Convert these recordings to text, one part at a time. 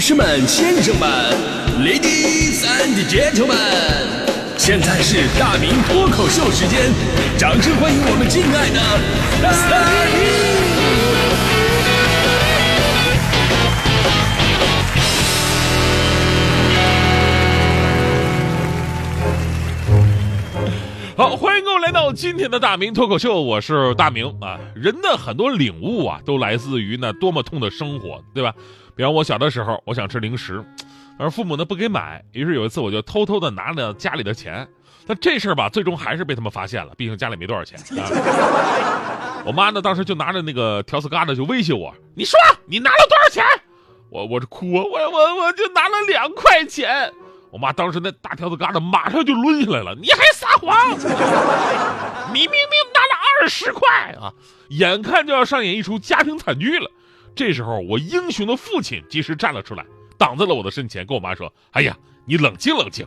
女士们、先生们，Ladies and Gentlemen，现在是大明脱口秀时间，掌声欢迎我们敬爱的大明！好，欢迎各位来到今天的大明脱口秀，我是大明啊。人的很多领悟啊，都来自于那多么痛的生活，对吧？比方我小的时候，我想吃零食，而父母呢不给买，于是有一次我就偷偷的拿了家里的钱。但这事儿吧，最终还是被他们发现了，毕竟家里没多少钱。啊、我妈呢，当时就拿着那个条子疙瘩就威胁我：“你说你拿了多少钱？”我我这哭，我我我就拿了两块钱。我妈当时那大条子疙瘩马上就抡下来了，你还撒谎！你明明拿了二十块啊！眼看就要上演一出家庭惨剧了。这时候，我英雄的父亲及时站了出来，挡在了我的身前，跟我妈说：“哎呀，你冷静冷静，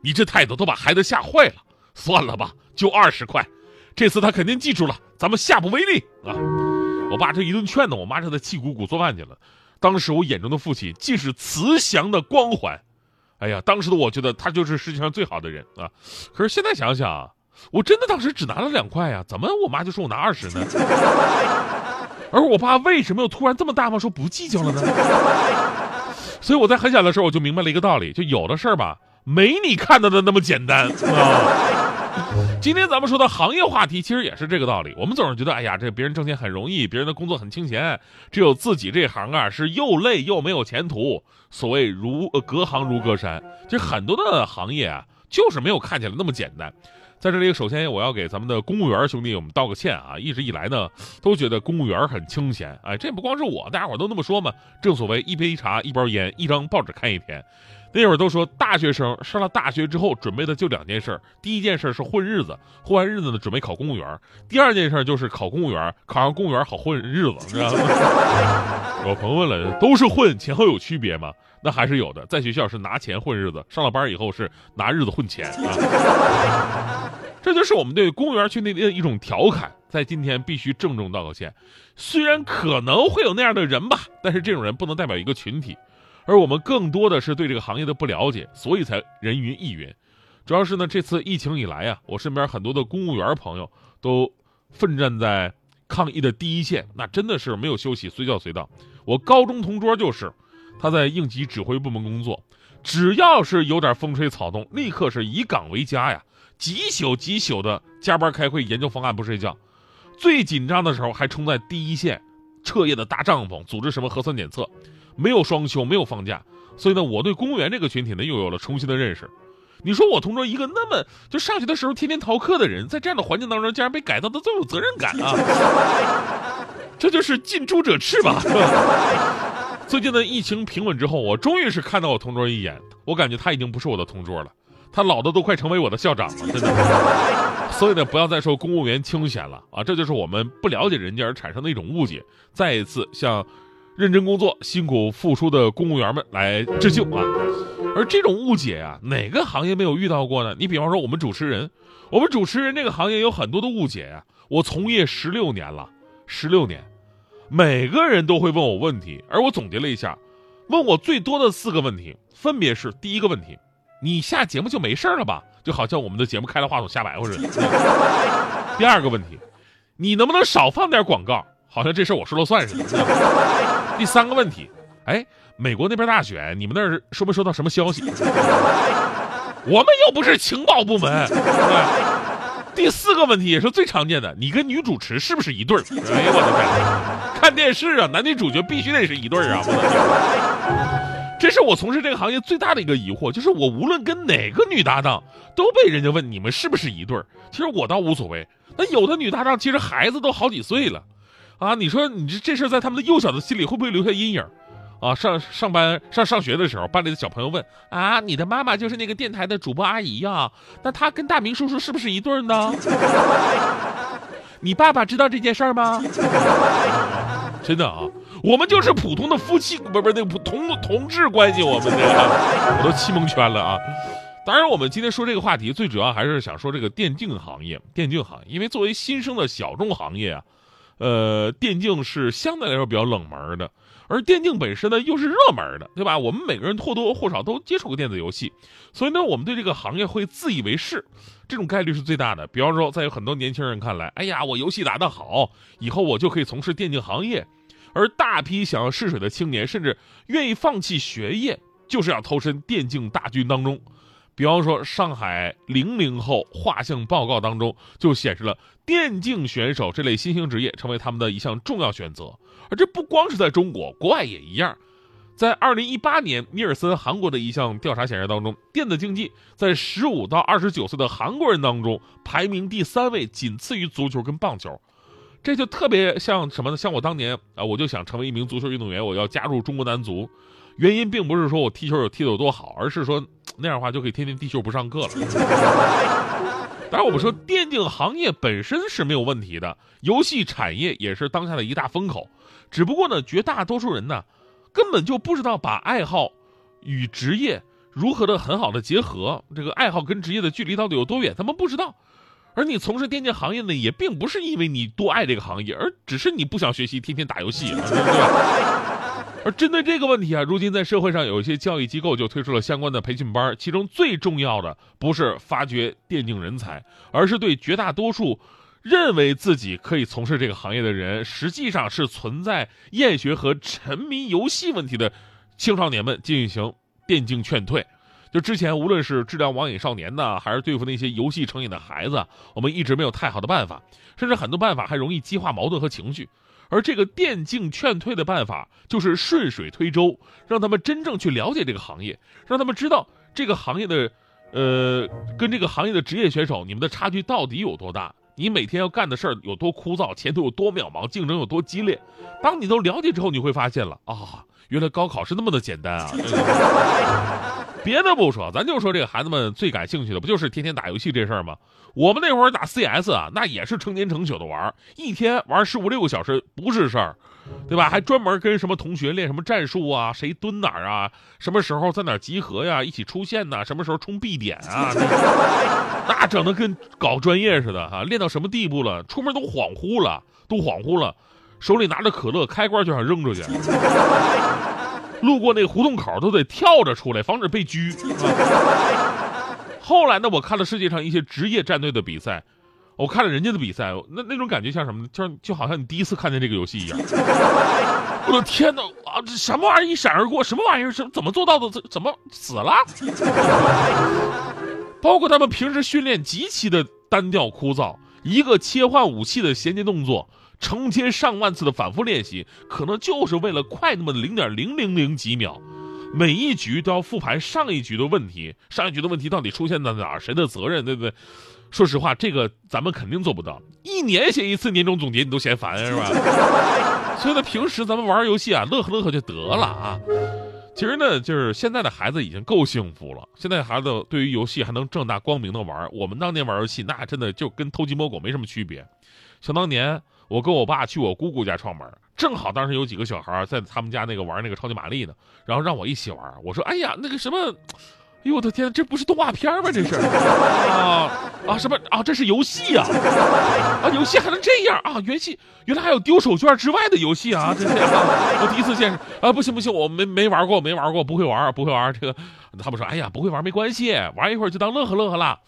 你这态度都把孩子吓坏了。算了吧，就二十块，这次他肯定记住了，咱们下不为例啊！”我爸这一顿劝呢，我妈这才气鼓鼓做饭去了。当时我眼中的父亲既是慈祥的光环。哎呀，当时的我觉得他就是世界上最好的人啊！可是现在想想，我真的当时只拿了两块呀，怎么我妈就说我拿二十呢？而我爸为什么又突然这么大方说不计较了呢？所以我在很小的时候我就明白了一个道理，就有的事儿吧，没你看到的那么简单啊。今天咱们说的行业话题，其实也是这个道理。我们总是觉得，哎呀，这别人挣钱很容易，别人的工作很清闲，只有自己这行啊是又累又没有前途。所谓如隔行如隔山，就很多的行业啊，就是没有看起来那么简单。在这里，首先我要给咱们的公务员兄弟我们道个歉啊！一直以来呢，都觉得公务员很清闲。哎，这不光是我，大家伙都那么说嘛。正所谓一杯茶，一包烟，一张报纸看一天。那会儿都说，大学生上了大学之后，准备的就两件事第一件事是混日子，混完日子呢，准备考公务员；第二件事就是考公务员，考上公务员好混日子，知道吗？有朋友问了，都是混，前后有区别吗？那还是有的。在学校是拿钱混日子，上了班以后是拿日子混钱啊。这就是我们对公务员群体的一种调侃。在今天必须郑重道个歉，虽然可能会有那样的人吧，但是这种人不能代表一个群体。而我们更多的是对这个行业的不了解，所以才人云亦云。主要是呢，这次疫情以来呀，我身边很多的公务员朋友都奋战在抗疫的第一线，那真的是没有休息，随叫随到。我高中同桌就是，他在应急指挥部门工作，只要是有点风吹草动，立刻是以岗为家呀，几宿几宿的加班开会研究方案不睡觉，最紧张的时候还冲在第一线，彻夜的搭帐篷，组织什么核酸检测。没有双休，没有放假，所以呢，我对公务员这个群体呢又有了重新的认识。你说我同桌一个那么就上学的时候天天逃课的人，在这样的环境当中，竟然被改造的这么有责任感啊！这就是近朱者赤吧？最近的疫情平稳之后，我终于是看到我同桌一眼，我感觉他已经不是我的同桌了，他老的都快成为我的校长了，真的。所以呢，不要再说公务员清闲了啊！这就是我们不了解人家而产生的一种误解。再一次向。认真工作、辛苦付出的公务员们来致敬啊！而这种误解啊，哪个行业没有遇到过呢？你比方说我们主持人，我们主持人这个行业有很多的误解啊。我从业十六年了，十六年，每个人都会问我问题，而我总结了一下，问我最多的四个问题，分别是：第一个问题，你下节目就没事了吧？就好像我们的节目开了话筒瞎白话似的。第二个问题，你能不能少放点广告？好像这事我说了算似的。第三个问题，哎，美国那边大选，你们那儿收没收到什么消息？我们又不是情报部门。第四个问题也是最常见的，你跟女主持是不是一对儿？哎呀，我的天！看电视啊，男女主角必须得是一对儿啊！这是我从事这个行业最大的一个疑惑，就是我无论跟哪个女搭档，都被人家问你们是不是一对儿。其实我倒无所谓，那有的女搭档其实孩子都好几岁了。啊，你说你这这事在他们的幼小的心里会不会留下阴影？啊，上上班上上学的时候，班里的小朋友问啊，你的妈妈就是那个电台的主播阿姨呀？那她跟大明叔叔是不是一对呢？你爸爸知道这件事儿吗？真的啊，我们就是普通的夫妻，不不是那普同同志关系，我们的我都气蒙圈了啊！当然，我们今天说这个话题，最主要还是想说这个电竞行业，电竞行业，因为作为新生的小众行业啊。呃，电竞是相对来说比较冷门的，而电竞本身呢又是热门的，对吧？我们每个人或多或少都接触过电子游戏，所以呢，我们对这个行业会自以为是，这种概率是最大的。比方说，在有很多年轻人看来，哎呀，我游戏打得好，以后我就可以从事电竞行业。而大批想要试水的青年，甚至愿意放弃学业，就是要投身电竞大军当中。比方说，上海零零后画像报告当中就显示了电竞选手这类新兴职业成为他们的一项重要选择。而这不光是在中国，国外也一样。在二零一八年，尼尔森韩国的一项调查显示当中，电子竞技在十五到二十九岁的韩国人当中排名第三位，仅次于足球跟棒球。这就特别像什么呢？像我当年啊，我就想成为一名足球运动员，我要加入中国男足。原因并不是说我踢球有踢得有多好，而是说那样的话就可以天天地球不上课了。当然，我们说电竞行业本身是没有问题的，游戏产业也是当下的一大风口。只不过呢，绝大多数人呢，根本就不知道把爱好与职业如何的很好的结合，这个爱好跟职业的距离到底有多远，他们不知道。而你从事电竞行业呢，也并不是因为你多爱这个行业，而只是你不想学习，天天打游戏，对吧？而针对这个问题啊，如今在社会上有一些教育机构就推出了相关的培训班，其中最重要的不是发掘电竞人才，而是对绝大多数认为自己可以从事这个行业的人，实际上是存在厌学和沉迷游戏问题的青少年们进行电竞劝退。就之前，无论是治疗网瘾少年呢，还是对付那些游戏成瘾的孩子，我们一直没有太好的办法，甚至很多办法还容易激化矛盾和情绪。而这个电竞劝退的办法，就是顺水推舟，让他们真正去了解这个行业，让他们知道这个行业的，呃，跟这个行业的职业选手，你们的差距到底有多大？你每天要干的事儿有多枯燥，前途有多渺茫，竞争有多激烈？当你都了解之后，你会发现了啊，原来高考是那么的简单啊！别的不说，咱就说这个孩子们最感兴趣的，不就是天天打游戏这事儿吗？我们那会儿打 CS 啊，那也是成天成宿的玩，一天玩十五六个小时不是事儿，对吧？还专门跟什么同学练什么战术啊，谁蹲哪儿啊，什么时候在哪儿集合呀，一起出现呐，什么时候冲 B 点啊，那整的跟搞专业似的啊！练到什么地步了？出门都恍惚了，都恍惚了，手里拿着可乐，开关就想扔出去。路过那个胡同口都得跳着出来，防止被狙。后来呢，我看了世界上一些职业战队的比赛，我看了人家的比赛，那那种感觉像什么呢？就就好像你第一次看见这个游戏一样。我的天哪啊！这什么玩意儿一闪而过？什么玩意儿？怎怎么做到的？怎怎么死了？包括他们平时训练极其的单调枯燥，一个切换武器的衔接动作。成千上万次的反复练习，可能就是为了快那么零点零零零几秒，每一局都要复盘上一局的问题，上一局的问题到底出现在哪儿，谁的责任，对不对？说实话，这个咱们肯定做不到。一年写一次年终总结，你都嫌烦是吧？所以呢，平时咱们玩游戏啊，乐呵乐呵就得了啊。其实呢，就是现在的孩子已经够幸福了。现在孩子对于游戏还能正大光明的玩，我们当年玩游戏那真的就跟偷鸡摸狗没什么区别。想当年。我跟我爸去我姑姑家串门，正好当时有几个小孩在他们家那个玩那个超级玛丽呢，然后让我一起玩。我说：“哎呀，那个什么，哎呦我的天，这不是动画片吗？这是啊啊什么啊？这是游戏啊啊！游戏还能这样啊？原戏原来还有丢手绢之外的游戏啊！这是 我第一次见识啊！不行不行，我没没玩过，没玩过，不会玩，不会玩这个。他们说：哎呀，不会玩没关系，玩一会儿就当乐呵乐呵了。”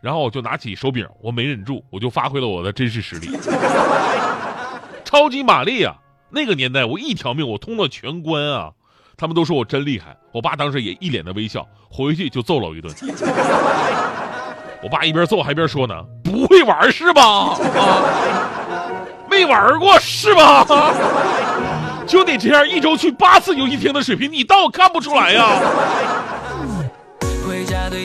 然后我就拿起手柄，我没忍住，我就发挥了我的真实实力。超级玛丽啊，那个年代我一条命我通了全关啊，他们都说我真厉害。我爸当时也一脸的微笑，回去就揍了我一顿。我爸一边揍还一边说呢：“不会玩是吧？啊，没玩过是吧？就得这样一周去八次游戏厅的水平，你倒看不出来呀？”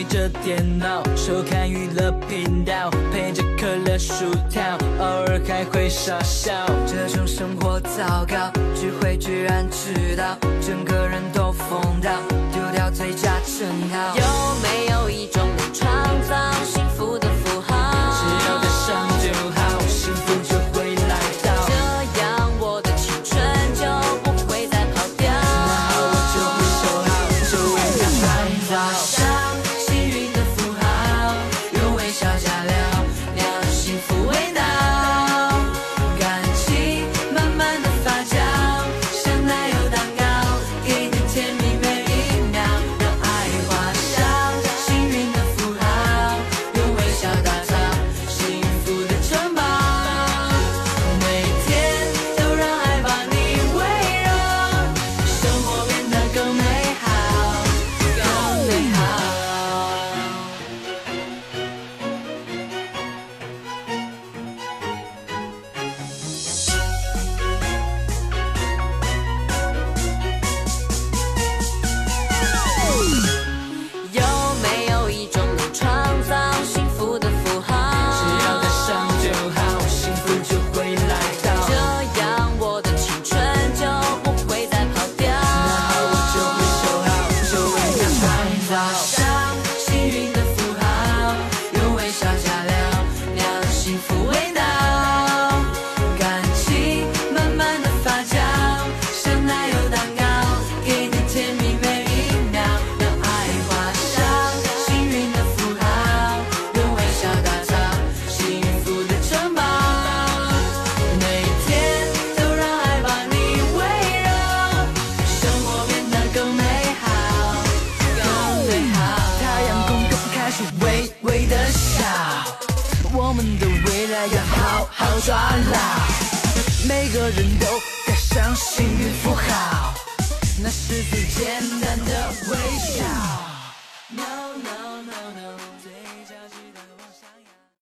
着电脑收看娱乐频道，配着可乐薯条，偶尔还会傻笑。这种生活糟糕，聚会居然迟到，整个人都疯掉，丢掉最佳称号。有没有一种能创造抓牢，每个人都该相信，运符好，那是最简单的微笑。